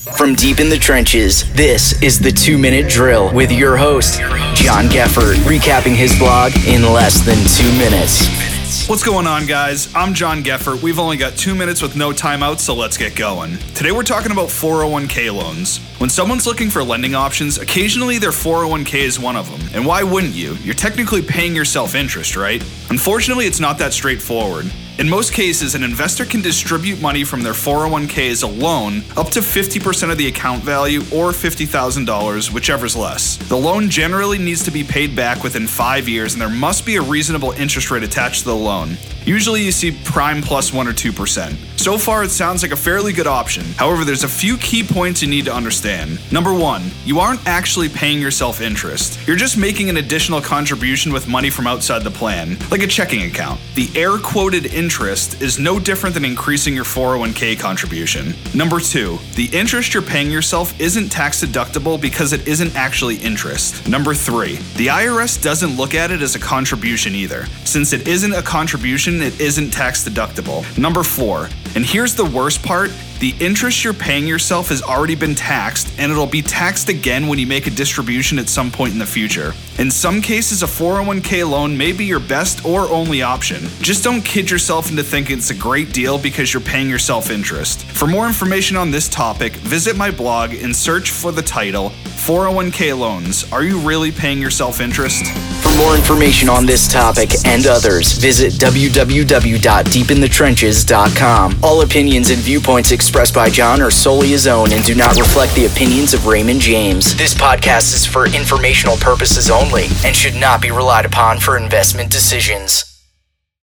From deep in the trenches, this is the two minute drill with your host, John Geffert, recapping his blog in less than two minutes. What's going on, guys? I'm John Geffert. We've only got two minutes with no timeout, so let's get going. Today we're talking about 401k loans. When someone's looking for lending options, occasionally their 401k is one of them. And why wouldn't you? You're technically paying yourself interest, right? Unfortunately, it's not that straightforward. In most cases, an investor can distribute money from their 401k as a loan up to 50% of the account value or $50,000, whichever's less. The loan generally needs to be paid back within five years, and there must be a reasonable interest rate attached to the loan. Usually you see prime plus 1 or 2%. So far, it sounds like a fairly good option. However, there's a few key points you need to understand. Number one, you aren't actually paying yourself interest. You're just making an additional contribution with money from outside the plan, like a checking account. The air quoted interest is no different than increasing your 401k contribution. Number two, the interest you're paying yourself isn't tax deductible because it isn't actually interest. Number three, the IRS doesn't look at it as a contribution either. Since it isn't a contribution, it isn't tax deductible. Number four, and here's the worst part the interest you're paying yourself has already been taxed, and it'll be taxed again when you make a distribution at some point in the future. In some cases, a 401k loan may be your best or only option. Just don't kid yourself into thinking it's a great deal because you're paying yourself interest. For more information on this topic, visit my blog and search for the title 401k Loans. Are you really paying yourself interest? For more information on this topic and others, visit www.deepinthetrenches.com. All opinions and viewpoints expressed by John are solely his own and do not reflect the opinions of Raymond James. This podcast is for informational purposes only and should not be relied upon for investment decisions.